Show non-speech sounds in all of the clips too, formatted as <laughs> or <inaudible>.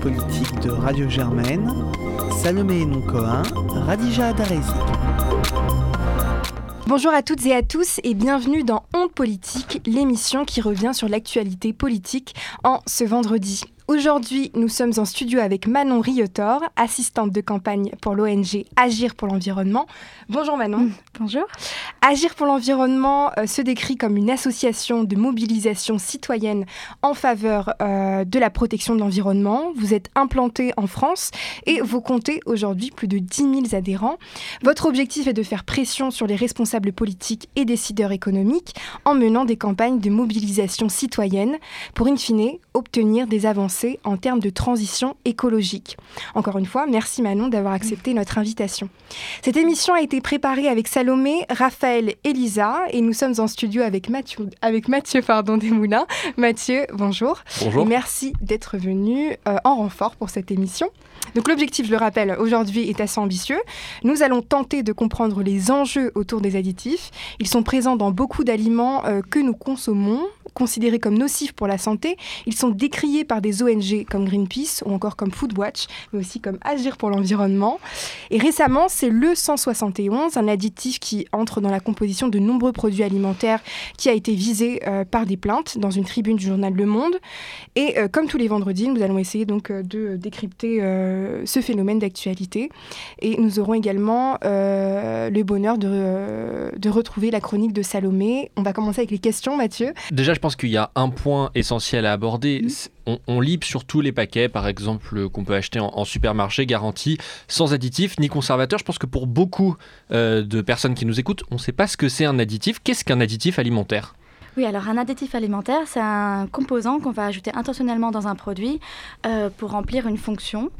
politique de Radio Germaine, Salomé Radija. Bonjour à toutes et à tous et bienvenue dans Honte politique, l'émission qui revient sur l'actualité politique en ce vendredi. Aujourd'hui, nous sommes en studio avec Manon Riotor, assistante de campagne pour l'ONG Agir pour l'environnement. Bonjour Manon. Mmh, bonjour. Agir pour l'environnement euh, se décrit comme une association de mobilisation citoyenne en faveur euh, de la protection de l'environnement. Vous êtes implanté en France et vous comptez aujourd'hui plus de 10 000 adhérents. Votre objectif est de faire pression sur les responsables politiques et décideurs économiques en menant des campagnes de mobilisation citoyenne pour, in fine, obtenir des avancées en termes de transition écologique. Encore une fois, merci Manon d'avoir accepté notre invitation. Cette émission a été préparée avec Salomé, Raphaël et Lisa et nous sommes en studio avec Mathieu, avec Mathieu pardon, Desmoulins. Mathieu, bonjour. Bonjour. Et merci d'être venu euh, en renfort pour cette émission. Donc l'objectif, je le rappelle, aujourd'hui est assez ambitieux. Nous allons tenter de comprendre les enjeux autour des additifs. Ils sont présents dans beaucoup d'aliments euh, que nous consommons, considérés comme nocifs pour la santé. Ils sont décriés par des ONG comme Greenpeace ou encore comme Foodwatch, mais aussi comme Agir pour l'environnement. Et récemment, c'est le 171, un additif qui entre dans la composition de nombreux produits alimentaires, qui a été visé euh, par des plaintes dans une tribune du journal Le Monde. Et euh, comme tous les vendredis, nous allons essayer donc euh, de décrypter ce phénomène d'actualité. Et nous aurons également le bonheur de, retrouver la chronique de Salomé. On va commencer avec les questions, Mathieu. Je pense qu'il y a un point essentiel à aborder. C'est- On, on sur tous les paquets, par exemple, qu'on peut acheter en, en supermarché, garantie, sans additif ni conservateur. Je pense que pour beaucoup euh, de personnes qui nous écoutent, on ne sait pas ce que c'est un additif. Qu'est-ce qu'un additif alimentaire? Oui, alors un additif alimentaire, c'est un composant qu'on va ajouter intentionnellement dans un produit euh, pour remplir une fonction.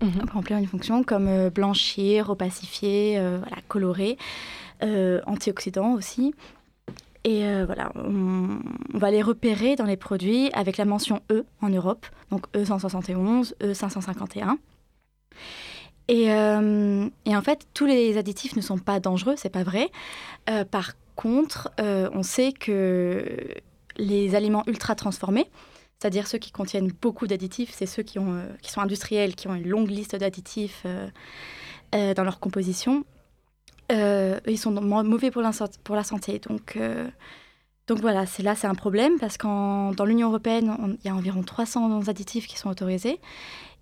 Pour remplir une fonction comme euh, blanchir, opacifier, euh, voilà, colorer, euh, antioxydant aussi. Et euh, voilà, on, va les repérer dans les produits avec la mention E en Europe, donc E E171, E551. Et, euh, et en fait, tous les additifs ne sont pas dangereux, c'est pas vrai. Euh, par contre, on sait que les aliments ultra transformés, c'est-à-dire ceux qui contiennent beaucoup d'additifs, c'est ceux qui, ont, qui sont industriels, qui ont une longue liste d'additifs dans leur composition, euh, ils sont mauvais pour la, san- pour la santé. Donc, euh, donc voilà, c'est là c'est un problème parce que dans l'Union européenne, il y a environ 300 additifs qui sont autorisés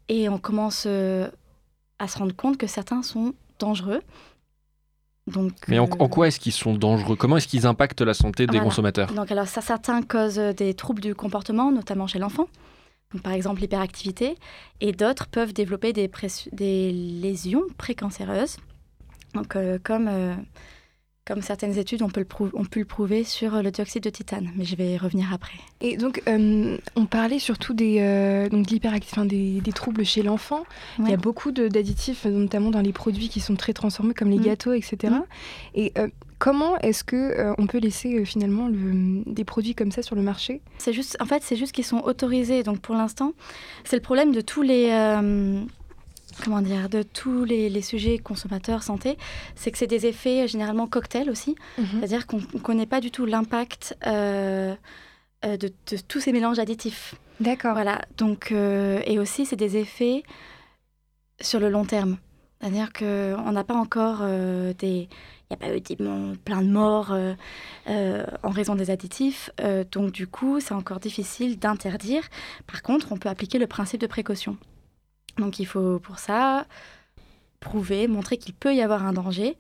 et on commence euh, à se rendre compte que certains sont dangereux. Donc, Mais en, en quoi est-ce qu'ils sont dangereux? Comment est-ce qu'ils impactent la santé des Voilà. consommateurs? Donc alors ça, certains causent des troubles du comportement, notamment chez l'enfant. Donc, par exemple l'hyperactivité. Et d'autres peuvent développer des, des lésions précancéreuses. Donc euh, comme, euh, comme certaines études ont pu, le prou- ont pu le prouver sur le dioxyde de titane. Mais je vais y revenir après. Et donc, euh, on parlait surtout des, euh, donc de des, des troubles chez l'enfant. Il y a beaucoup d'additifs, notamment dans les produits qui sont très transformés, comme les Mm. gâteaux, etc. Mm. Et euh, comment est-ce que on peut laisser finalement le- des produits comme ça sur le marché? C'est juste, en fait, c'est juste qu'ils sont autorisés. Donc pour l'instant, c'est le problème de tous les, comment dire, de tous les, les sujets consommateurs santé, c'est que c'est des effets euh, généralement cocktails aussi. C'est-à-dire qu'on ne connaît pas du tout l'impact euh, euh, de, de tous ces mélanges additifs. D'accord. Voilà. Donc euh, et aussi c'est des effets sur le long terme. C'est-à-dire qu'on n'a pas encore euh, des il n'y a pas eu des- plein de morts en raison des additifs. Donc, du coup, c'est encore difficile d'interdire. Par contre, on peut appliquer le principe de précaution. Donc, il faut pour ça prouver, montrer qu'il peut y avoir un danger.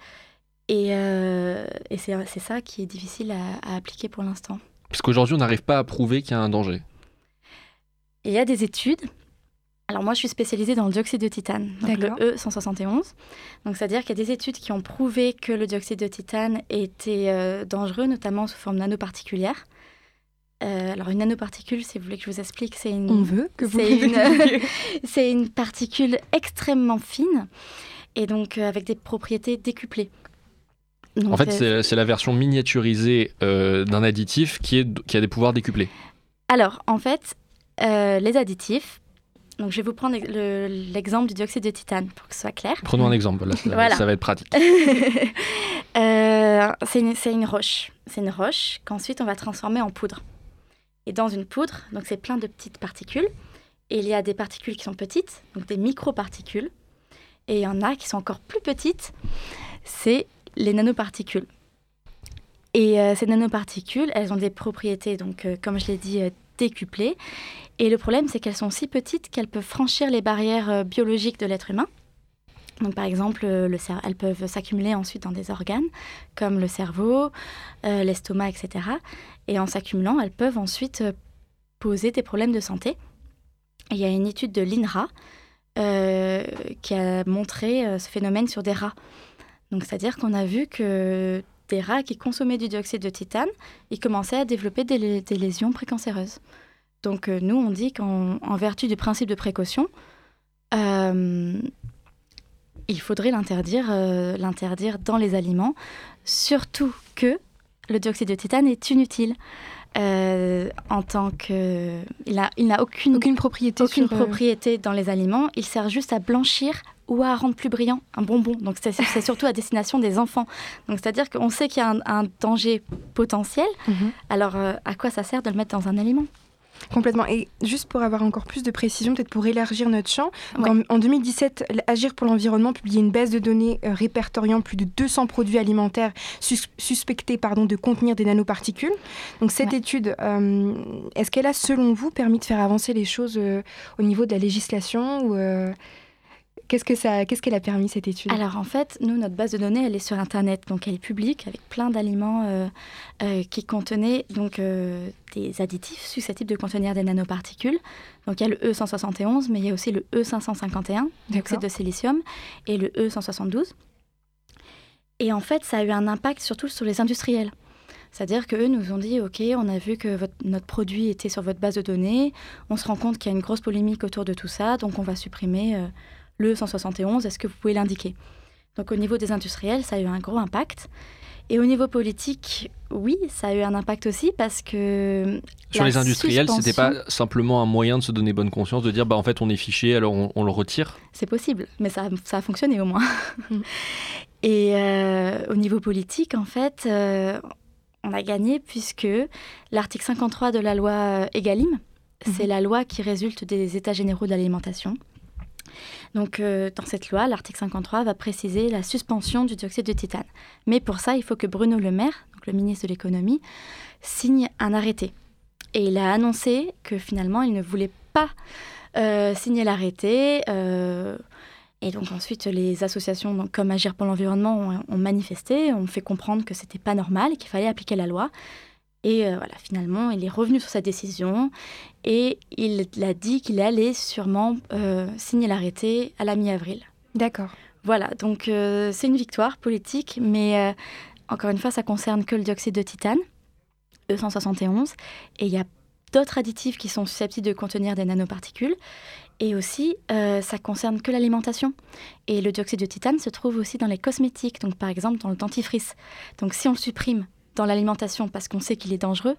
Et, euh, et c'est c'est ça qui est difficile à, à appliquer pour l'instant. Parce qu'aujourd'hui, on n'arrive pas à prouver qu'il y a un danger. Et il y a des études. Alors moi, je suis spécialisée dans le dioxyde de titane, donc le D'accord. E171. Donc c'est-à-dire qu'il y a des études qui ont prouvé que le dioxyde de titane était euh, dangereux, notamment sous forme nanoparticulaire. Euh, alors une nanoparticule, si vous voulez que je vous explique, c'est une, On veut que vous c'est une- expliquiez. <laughs> c'est une particule extrêmement fine et donc euh, avec des propriétés décuplées. Donc, En fait, euh, c'est la version miniaturisée euh, d'un additif qui, est, qui a des pouvoirs décuplés. Alors, en fait, euh, les additifs, donc je vais vous prendre le- l'exemple du dioxyde de titane pour que ce soit clair. Prenons un exemple, là, ça, <laughs> Voilà. ça va être pratique. <laughs> Euh, c'est une, c'est une roche. C'est une roche qu'ensuite on va transformer en poudre. Et dans une poudre, donc c'est plein de petites particules. Et il y a des particules qui sont petites, donc des microparticules. Et il y en a qui sont encore plus petites, c'est les nanoparticules. Et euh, ces nanoparticules, elles ont des propriétés, donc euh, comme je l'ai dit, euh, décuplées. Et le problème, c'est qu'elles sont si petites qu'elles peuvent franchir les barrières biologiques de l'être humain. Donc, par exemple, le elles peuvent s'accumuler ensuite dans des organes comme le cerveau, l'estomac, etc. Et en s'accumulant, elles peuvent ensuite poser des problèmes de santé. il y a une étude de l'INRA qui a montré ce phénomène sur des rats. C'est-à-dire qu'on a vu que des rats qui consommaient du dioxyde de titane, ils commençaient à développer des, lésions précancéreuses. Donc euh, nous, on dit qu'en vertu du principe de précaution, euh, il faudrait l'interdire, euh, l'interdire dans les aliments, surtout que le dioxyde de titane est inutile. en tant que il n'a il aucune, aucune propriété aucune propriété dans les aliments il sert juste à blanchir ou à rendre plus brillant un bonbon. Donc c'est <laughs> surtout à destination des enfants. Donc c'est-à-dire qu'on sait qu'il y a un, danger potentiel. Mhm. Alors euh, à quoi ça sert de le mettre dans un aliment? Complètement. Et juste pour avoir encore plus de précision, peut-être pour élargir notre champ, en, 2017, Agir pour l'environnement publiait une base de données euh, répertoriant plus de 200 produits alimentaires suspectés pardon, de contenir des nanoparticules. Donc cette étude, euh, est-ce qu'elle a, selon vous, permis de faire avancer les choses au niveau de la législation ou, Qu'est-ce que ça, qu'est-ce qu'elle a permis cette étude? Alors en fait, nous notre base de données, elle est sur internet, donc elle est publique avec plein d'aliments euh, euh, qui contenaient donc euh, des additifs susceptibles de contenir des nanoparticules. Donc il y a le E171, mais il y a aussi le E551, dioxyde de silicium, et le E172. Et en fait, ça a eu un impact surtout sur les industriels. C'est-à-dire qu'eux nous ont dit, OK, on a vu que notre produit était sur votre base de données, on se rend compte qu'il y a une grosse polémique autour de tout ça, donc on va supprimer le 171, est-ce que vous pouvez l'indiquer? Donc au niveau des industriels, ça a eu un gros impact. Et au niveau politique, oui, ça a eu un impact aussi parce que... Sur les industriels, ce n'était pas simplement un moyen de se donner bonne conscience, de dire, bah, en fait, on est fiché, alors on, le retire? C'est possible, mais ça, ça, a fonctionné au moins. Mm. <laughs> Et euh, au niveau politique, en fait, euh, on a gagné puisque l'article 53 de la loi EGalim, c'est mm-hmm. la loi qui résulte des États généraux de l'alimentation. Donc, euh, dans cette loi, l'article 53 va préciser la suspension du dioxyde de titane. Mais pour ça, il faut que Bruno Le Maire, donc le ministre de l'économie, signe un arrêté. Et il a annoncé que finalement, il ne voulait pas euh, signer l'arrêté. Euh, et donc ensuite, les associations comme Agir pour l'environnement ont, manifesté, ont fait comprendre que c'était pas normal, qu'il fallait appliquer la loi. Et euh, voilà, finalement, il est revenu sur sa décision et il a dit qu'il allait sûrement euh, signer l'arrêté à la mi-avril. D'accord. Voilà, donc euh, c'est une victoire politique, mais encore une fois, ça concerne que le dioxyde de titane, E171, et il y a d'autres additifs qui sont susceptibles de contenir des nanoparticules. Et aussi, ça concerne que l'alimentation. Et le dioxyde de titane se trouve aussi dans les cosmétiques, donc par exemple dans le dentifrice. Donc si on le supprime dans l'alimentation parce qu'on sait qu'il est dangereux,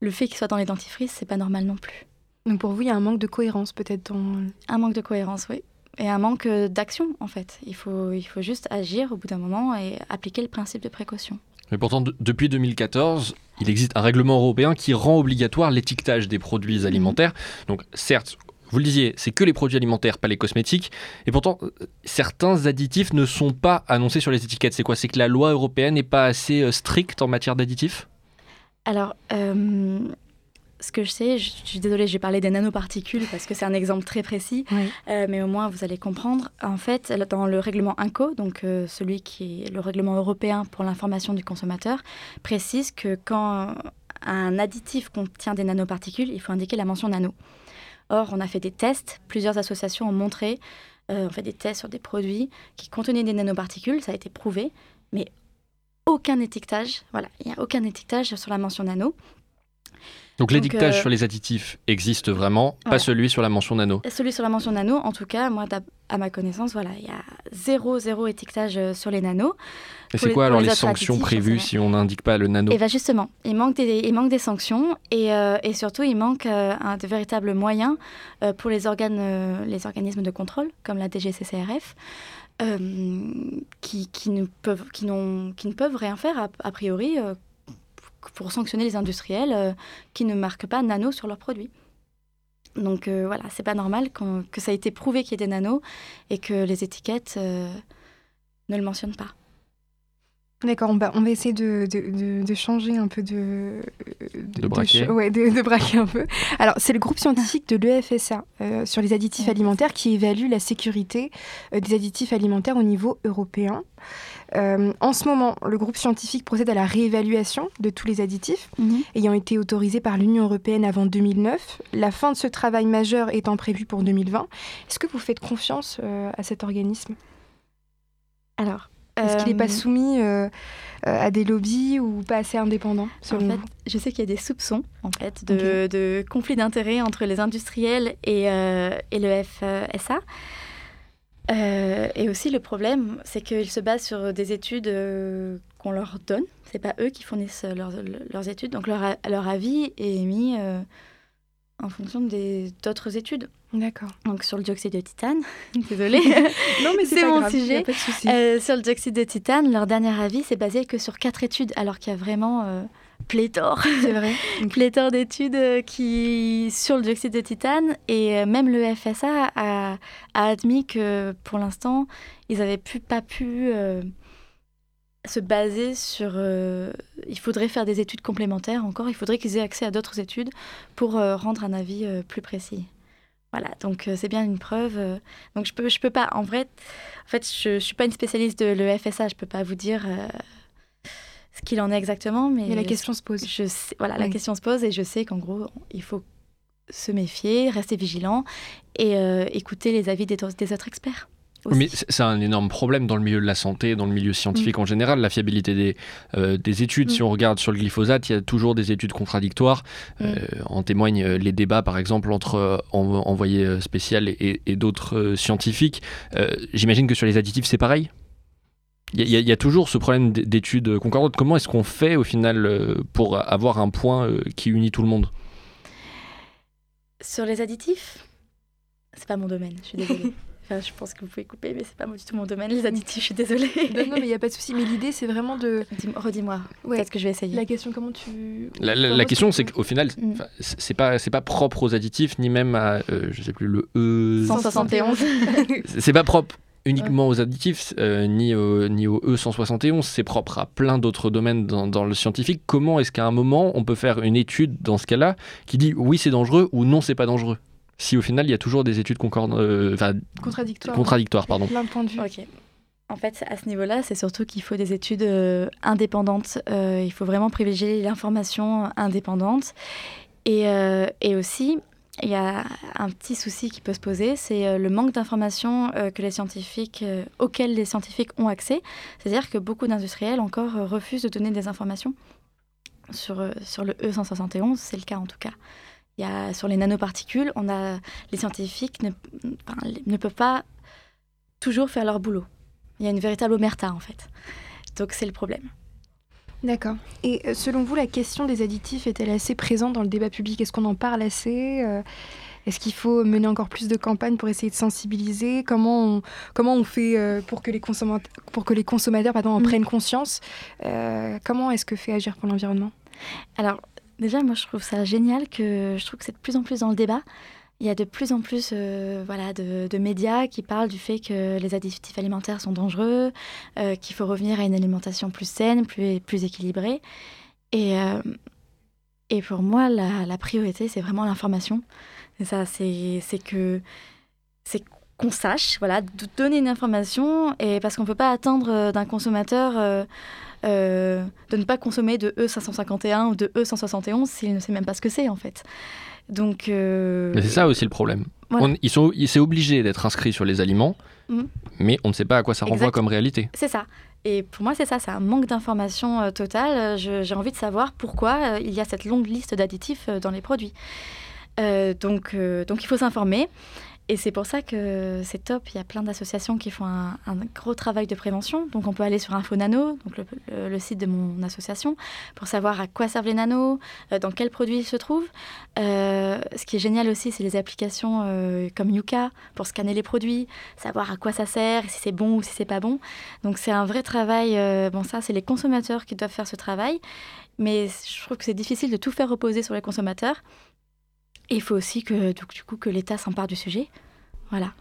le fait qu'il soit dans les dentifrices, c'est pas normal non plus. Donc pour vous, il y a un manque de cohérence peut-être dans... Un manque de cohérence, oui. Et un manque euh, d'action, en fait. Il faut, il faut juste agir au bout d'un moment et appliquer le principe de précaution. Mais pourtant, depuis 2014, il existe un règlement européen qui rend obligatoire l'étiquetage des produits mhm. alimentaires. Donc certes, vous le disiez, c'est que les produits alimentaires, pas les cosmétiques. Et pourtant, euh, certains additifs ne sont pas annoncés sur les étiquettes. C'est quoi? C'est que la loi européenne n'est pas assez euh, stricte en matière d'additifs? Alors, euh, ce que je sais, je, suis désolée, j'ai parlé des nanoparticules parce que c'est un exemple très précis, mais au moins vous allez comprendre. En fait, dans le règlement INCO, donc celui qui est le règlement européen pour l'information du consommateur, précise que quand un additif contient des nanoparticules, il faut indiquer la mention nano. Or, on a fait des tests, plusieurs associations ont montré, euh, on fait des tests sur des produits qui contenaient des nanoparticules, ça a été prouvé, mais aucun étiquetage, voilà, il n'y a aucun étiquetage sur la mention nano. Donc l'étiquetage euh, sur les additifs existe vraiment, pas celui sur la mention nano. Celui sur la mention nano, en tout cas, moi, à ma connaissance, voilà, il y a zéro, zéro étiquetage euh, sur les nanos. Et c'est quoi alors les, sanctions prévues si on n'indique pas le nano? Et eh bien justement, il manque des, il manque des sanctions et, euh, et surtout il manque un de véritables moyens pour les organes, les organismes de contrôle comme la DGCCRF. qui, qui, ne peuvent, qui, qui ne peuvent rien faire a, a priori pour sanctionner les industriels euh, qui ne marquent pas nano sur leurs produits. Donc voilà, c'est pas normal que ça ait été prouvé qu'il y ait des nanos et que les étiquettes ne le mentionnent pas. D'accord, on va, on va essayer de, de, de, changer un peu de... De, braquer. ouais, de, braquer un peu. Alors, c'est le groupe scientifique de l'EFSA euh, sur les additifs alimentaires qui évalue la sécurité euh, des additifs alimentaires au niveau européen. Euh, en ce moment, le groupe scientifique procède à la réévaluation de tous les additifs mhm. ayant été autorisés par l'Union européenne avant 2009. La fin de ce travail majeur étant prévue pour 2020. Est-ce que vous faites confiance à cet organisme? Alors, est-ce qu'il n'est pas euh, soumis euh, à des lobbies ou pas assez indépendant En fait, je sais qu'il y a des soupçons en fait de, de conflits d'intérêts entre les industriels et, euh, et le FSA. Et aussi le problème, c'est qu'ils se basent sur des études qu'on leur donne. C'est pas eux qui fournissent leurs, leurs études, donc leur, leur avis est émis en fonction d'autres études. D'accord. Donc sur le dioxyde de titane, <laughs> désolée. <laughs> non mais c'est mon sujet. Euh, sur le dioxyde de titane, leur dernier avis s'est basé que sur quatre études, alors qu'il y a vraiment euh, pléthore. C'est vrai. <laughs> pléthore d'études euh, qui sur le dioxyde de titane et même le FSA a, a admis que pour l'instant ils n'avaient pas pu se baser sur... Euh, il faudrait faire des études complémentaires encore, il faudrait qu'ils aient accès à d'autres études pour euh, rendre un avis euh, plus précis. Voilà, donc c'est bien une preuve. donc je peux, je peux pas, en vrai, en fait, je, ne suis pas une spécialiste de l'EFSA, je peux pas vous dire ce qu'il en est exactement, mais, mais la question se pose. Je sais, voilà, la question se pose et je sais qu'en gros, il faut se méfier, rester vigilant et écouter les avis des autres experts. Mais c'est un énorme problème dans le milieu de la santé, dans le milieu scientifique mm. en général, la fiabilité des, euh, des études. Si mm. on regarde sur le glyphosate, il y a toujours des études contradictoires. Mm. Euh, en témoignent euh, les débats, par exemple, entre envoyés spécial et, d'autres scientifiques. J'imagine que sur les additifs, c'est pareil? Il y, a toujours ce problème d'études concordantes. Comment est-ce qu'on fait au final pour avoir un point qui unit tout le monde? Sur les additifs, c'est pas mon domaine, je suis désolée. <laughs> je pense que vous pouvez couper, mais c'est pas du tout mon domaine, les additifs, je suis désolée. non, non, mais il n'y a pas de souci. Mais l'idée, c'est vraiment de. Redis-moi, ouais. peut-être que je vais essayer? La question, comment tu. La, question, c'est qu'au final, mm. c'est pas, pas propre aux additifs, ni même à, euh, je sais plus, le E. 171. c'est pas propre uniquement aux additifs, euh, ni, au, ni au E171, c'est propre à plein d'autres domaines dans, dans, le scientifique. Comment est-ce qu'à un moment, on peut faire une étude dans ce cas-là qui dit oui, c'est dangereux ou non, c'est pas dangereux? Si au final il y a toujours des études concordantes, euh, contradictoires, contradictoires pardon. Plein de points de vue. En fait, à ce niveau-là, c'est surtout qu'il faut des études euh, indépendantes. Euh, il faut vraiment privilégier l'information indépendante. Et, et, aussi, il y a un petit souci qui peut se poser, c'est le manque d'informations que les scientifiques, auxquelles les scientifiques ont accès. C'est-à-dire que beaucoup d'industriels encore refusent de donner des informations sur, sur le E171, c'est le cas en tout cas. Il y a, sur les nanoparticules, on a, les scientifiques ne peuvent pas toujours faire leur boulot. Il y a une véritable omerta en fait. Donc c'est le problème. D'accord. Et euh, selon vous, la question des additifs est-elle assez présente dans le débat public? Est-ce qu'on en parle assez euh, Est-ce qu'il faut mener encore plus de campagnes pour essayer de sensibiliser? Comment on, comment on fait euh, pour que les consommateurs, pour que les consommateurs pardon, en mm. prennent conscience? Comment est-ce que fait Agir pour l'environnement? Alors, Déjà, moi, je trouve ça génial que je trouve que c'est de plus en plus dans le débat. Il y a de plus en plus euh, voilà, de, médias qui parlent du fait que les additifs alimentaires sont dangereux, euh, qu'il faut revenir à une alimentation plus saine, plus, équilibrée. Et, euh, et pour moi, la, priorité, c'est vraiment l'information. Et ça, c'est que c'est qu'on sache, voilà, de donner une information, et parce qu'on ne peut pas attendre d'un consommateur de ne pas consommer de E551 ou de E171 s'il ne sait même pas ce que c'est en fait. Donc. Euh, mais c'est ça aussi le problème. ils sont, c'est obligé d'être inscrit sur les aliments, mhm. mais on ne sait pas à quoi ça renvoie comme réalité. C'est ça. Et pour moi, c'est ça, c'est un manque d'information euh, totale. J'ai envie de savoir pourquoi il y a cette longue liste d'additifs dans les produits. donc, donc, il faut s'informer. Et c'est pour ça que c'est top. Il y a plein d'associations qui font un, gros travail de prévention. Donc on peut aller sur InfoNano, donc le, site de mon association, pour savoir à quoi servent les nanos, euh, dans quels produits ils se trouvent. Euh, ce qui est génial aussi, c'est les applications euh, comme Yuka pour scanner les produits, savoir à quoi ça sert, si c'est bon ou si c'est pas bon. Donc c'est un vrai travail. bon ça, c'est les consommateurs qui doivent faire ce travail. Mais je trouve que c'est difficile de tout faire reposer sur les consommateurs. Et il faut aussi que, donc, du coup, que l'État s'empare du sujet. Voilà.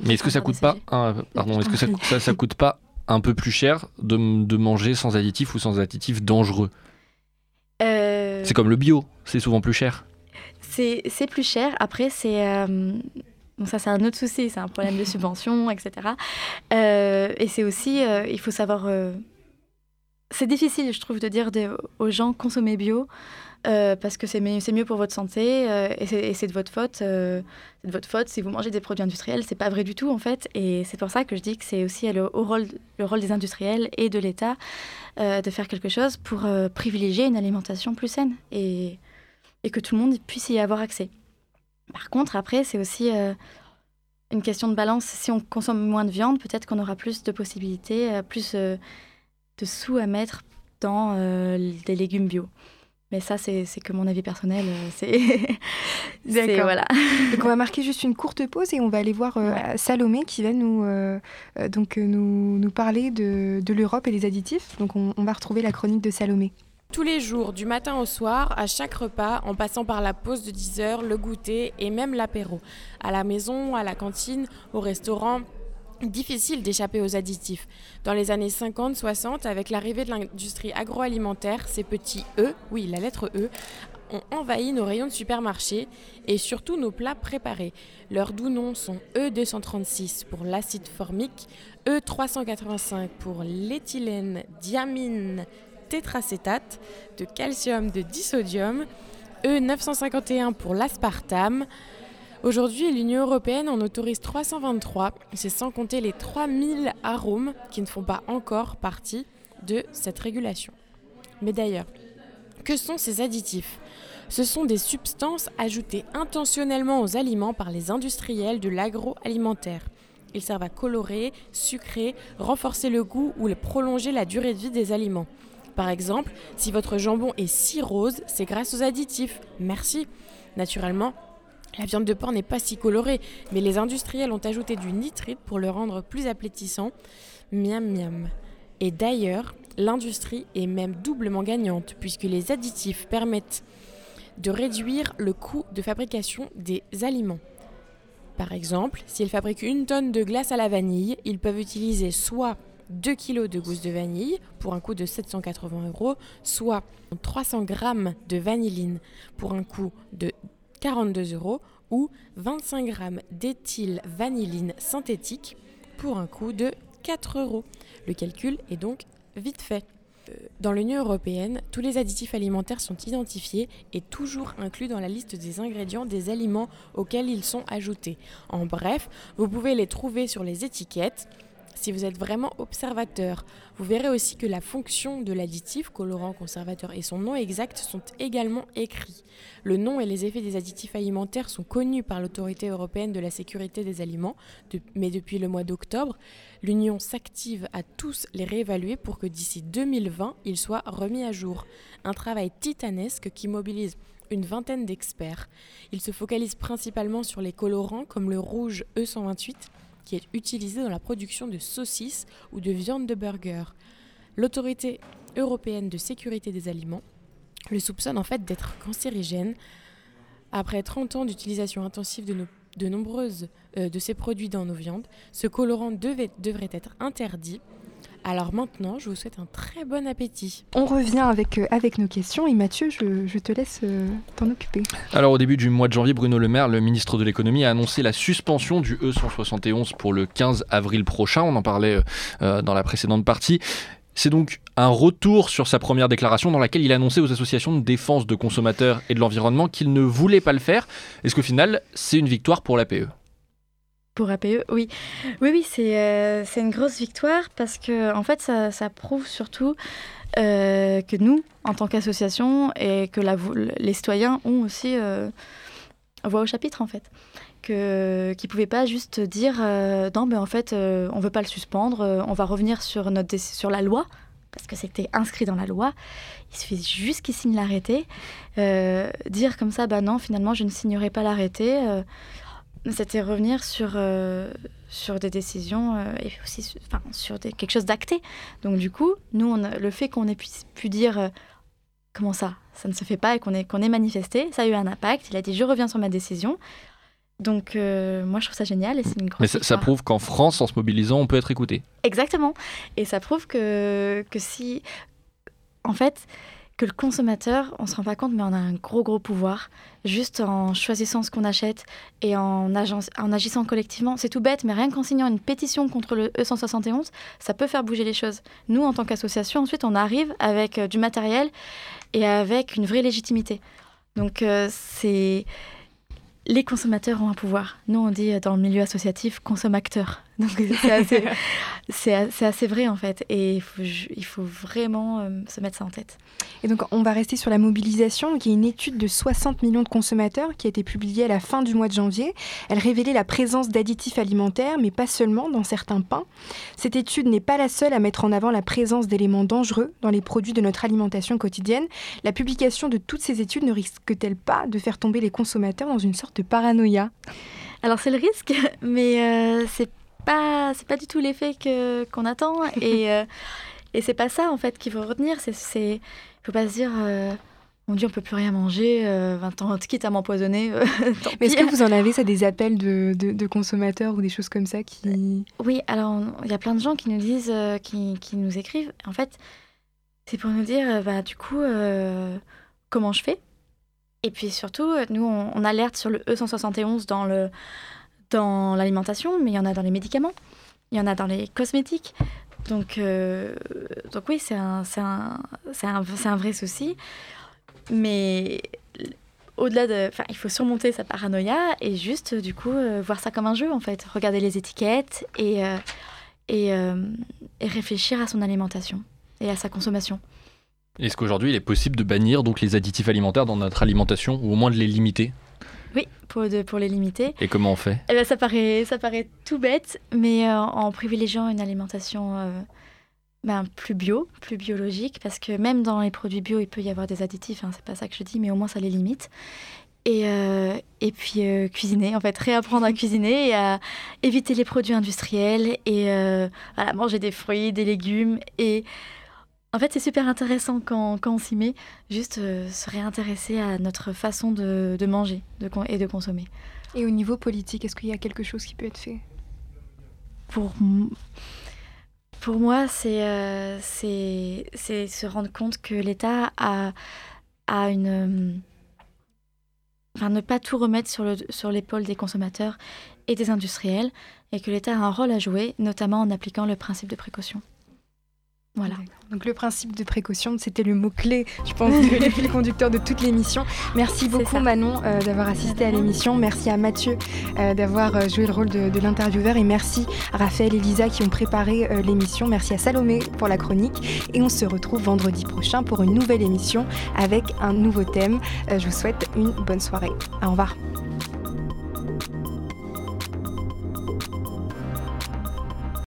Mais est-ce que ça coûte pas un, pardon, est-ce que ça, ça, ça, coûte pas un peu plus cher de, de manger sans additifs ou sans additifs dangereux? Euh, C'est comme le bio, c'est souvent plus cher. C'est c'est plus cher. Après, c'est. euh, bon, ça, c'est un autre souci. C'est un problème de subvention, etc. Euh, et c'est aussi. euh, il faut savoir. euh, c'est difficile, je trouve, de dire aux gens consommez bio. euh, parce que c'est mieux, mieux pour votre santé euh, et c'est- de votre faute. euh, c'est de votre faute si vous mangez des produits industriels. C'est pas vrai du tout en fait. Et c'est pour ça que je dis que c'est aussi le, rôle, le rôle des industriels et de l'État de faire quelque chose pour privilégier une alimentation plus saine et, et que tout le monde puisse y avoir accès. Par contre, après, c'est aussi une question de balance. Si on consomme moins de viande, peut-être qu'on aura plus de possibilités, plus de sous à mettre dans euh, des légumes bio. Mais ça, c'est c'est que mon avis personnel. euh, C'est. <laughs> D'accord. Voilà. <laughs> Donc on va marquer juste une courte pause et on va aller voir euh, Salomé qui va nous, euh, donc, nous, nous parler de, de l'Europe et des additifs. Donc on, on va retrouver la chronique de Salomé. Tous les jours, du matin au soir, à chaque repas, en passant par la pause de 10 heures, le goûter et même l'apéro. À la maison, à la cantine, au restaurant, difficile d'échapper aux additifs. Dans les années 50-60, avec l'arrivée de l'industrie agroalimentaire, ces petits E, oui, la lettre E, ont envahi nos rayons de supermarché et surtout nos plats préparés. Leurs doux noms sont E236 pour l'acide formique, E385 pour l'éthylène diamine tétracétate, de calcium de disodium, E951 pour l'aspartame. Aujourd'hui, l'Union européenne en autorise 323, c'est sans compter les 3000 arômes qui ne font pas encore partie de cette régulation. Mais d'ailleurs, que sont ces additifs? Ce sont des substances ajoutées intentionnellement aux aliments par les industriels de l'agroalimentaire. Ils servent à colorer, sucrer, renforcer le goût ou prolonger la durée de vie des aliments. Par exemple, si votre jambon est si rose, c'est grâce aux additifs. Merci. Naturellement, la viande de porc n'est pas si colorée, mais les industriels ont ajouté du nitrite pour le rendre plus appétissant. Miam miam. Et d'ailleurs, l'industrie est même doublement gagnante, puisque les additifs permettent de réduire le coût de fabrication des aliments. Par exemple, s'ils fabriquent une tonne de glace à la vanille, ils peuvent utiliser soit 2 kg de gousse de vanille pour un coût de 780 euros, soit 300 grammes de vanilline pour un coût de 42 euros ou 25 grammes d'éthylvanilline synthétique pour un coût de 4 euros. Le calcul est donc vite fait. Euh, Dans l'Union européenne, tous les additifs alimentaires sont identifiés et toujours inclus dans la liste des ingrédients des aliments auxquels ils sont ajoutés. En bref, vous pouvez les trouver sur les étiquettes. Si vous êtes vraiment observateur, vous verrez aussi que la fonction de l'additif, colorant, conservateur et son nom exact sont également écrits. Le nom et les effets des additifs alimentaires sont connus par l'autorité européenne de la sécurité des aliments, mais depuis le mois d'octobre, l'Union s'active à tous les réévaluer pour que d'ici 2020, ils soient remis à jour. Un travail titanesque qui mobilise une vingtaine d'experts. Ils se focalisent principalement sur les colorants comme le rouge E128 qui est utilisé dans la production de saucisses ou de viande de burger. L'autorité européenne de sécurité des aliments le soupçonne en fait d'être cancérigène. Après 30 ans d'utilisation intensive de, nombreuses euh, de ces produits dans nos viandes, ce colorant devrait être interdit. Alors maintenant, je vous souhaite un très bon appétit. On revient avec, euh, avec nos questions et Mathieu, je, je te laisse euh, t'en occuper. Alors au début du mois de janvier, Bruno Le Maire, le ministre de l'économie, a annoncé la suspension du E171 pour le 15 avril prochain. On en parlait euh, dans la précédente partie. C'est donc un retour sur sa première déclaration dans laquelle il annonçait aux associations de défense de consommateurs et de l'environnement qu'il ne voulait pas le faire. Est-ce qu'au final, c'est une victoire pour l'APE Pour APE, oui. Oui, oui, c'est euh, c'est une grosse victoire parce que, en fait, ça, ça prouve surtout euh, que nous, en tant qu'association, et que les citoyens ont aussi euh, voix au chapitre, en fait. Que, qui ne pouvaient pas juste dire non, mais en fait, on ne veut pas le suspendre, on va revenir sur, notre, sur la loi, parce que c'était inscrit dans la loi. Il suffit juste qu'ils signent l'arrêté. Dire comme ça, bah non, finalement, je ne signerai pas l'arrêté. C'était revenir sur, euh, sur des décisions euh, et aussi sur, enfin, sur des, quelque chose d'acté. Donc du coup, nous, on a- le fait qu'on ait pu, pu dire euh, comment ça, ça ne se fait pas et qu'on qu'on est manifesté, ça a eu un impact. Il a dit je reviens sur ma décision. Donc moi je trouve ça génial et c'est une grosse Mais ça, ça prouve qu'en France, en se mobilisant, on peut être écouté. Exactement. Et ça prouve que, que si, en fait, que le consommateur, on se rend pas compte, mais on a un gros, gros pouvoir. Juste en choisissant ce qu'on achète et en, agissant collectivement. C'est tout bête, mais rien qu'en signant une pétition contre le E171, ça peut faire bouger les choses. Nous, en tant qu'association, ensuite, on arrive avec euh, du matériel et avec une vraie légitimité. Donc, euh, c'est... Les consommateurs ont un pouvoir. Nous, on dit euh, dans le milieu associatif consommateur. <laughs> Donc, <laughs> c'est assez, vrai, en fait. Et il faut, ju- il faut vraiment euh, se mettre ça en tête. Et donc, on va rester sur la mobilisation. Y a une étude de 60 millions de consommateurs qui a été publiée à la fin du mois de janvier. Elle révélait la présence d'additifs alimentaires, mais pas seulement dans certains pains. Cette étude n'est pas la seule à mettre en avant la présence d'éléments dangereux dans les produits de notre alimentation quotidienne. La publication de toutes ces études ne risque-t-elle pas de faire tomber les consommateurs dans une sorte de paranoïa? Alors, c'est le risque, <laughs> mais euh, c'est pas, c'est pas du tout l'effet que, qu'on attend. Et, <laughs> euh, et c'est pas ça, en fait, qu'il faut retenir. C'est, c'est, faut pas se dire, euh, mon Dieu, on peut plus rien manger, euh, 20 ans, quitte à m'empoisonner. euh, <laughs> tant Mais est-ce pis. que vous en avez, ça, des appels de, de- de consommateurs ou des choses comme ça qui... Oui, alors on- il y a plein de gens qui nous disent, qui, qui nous écrivent. En fait, c'est pour nous dire, bah, du coup, comment je fais? Et puis surtout, nous, on, on alerte sur le E171 dans le dans l'alimentation, mais il y en a dans les médicaments, il y en a dans les cosmétiques. Donc, euh, donc oui, c'est un, un, un, un vrai souci. Mais au-delà de... Il faut surmonter sa paranoïa et juste, du coup, euh, voir ça comme un jeu, en fait. Regarder les étiquettes et, euh, et, et réfléchir à son alimentation et à sa consommation. Est-ce qu'aujourd'hui, il est possible de bannir donc les additifs alimentaires dans notre alimentation, ou au moins de les limiter? Oui, pour, de, pour les limiter. Et comment on fait? Eh ben, ça, paraît, ça paraît tout bête, mais euh, en privilégiant une alimentation euh, ben, plus bio, plus biologique, parce que même dans les produits bio, il peut y avoir des additifs, hein, c'est pas ça que je dis, mais au moins ça les limite. Et, euh, et puis cuisiner, en fait, réapprendre à cuisiner et à éviter les produits industriels et voilà, manger des fruits, des légumes. Et en fait, c'est super intéressant quand, quand on s'y met, juste euh, se réintéresser à notre façon de, de manger de, et de consommer. Et au niveau politique, est-ce qu'il y a quelque chose qui peut être fait? Pour, pour moi, c'est euh, c'est se rendre compte que l'État a, a une. Enfin, ne pas tout remettre sur le- sur l'épaule des consommateurs et des industriels, et que l'État a un rôle à jouer, notamment en appliquant le principe de précaution. Voilà. Donc le principe de précaution, c'était le mot-clé, je pense, du- <laughs> le fil conducteur de toute l'émission. Merci beaucoup. Manon euh, d'avoir assisté à l'émission. Merci à Mathieu euh, d'avoir euh, joué le rôle de, de l'intervieweur. Et merci à Raphaël et Lisa qui ont préparé euh, l'émission. Merci à Salomé pour la chronique. Et on se retrouve vendredi prochain pour une nouvelle émission avec un nouveau thème. Je vous souhaite une bonne soirée. Au revoir.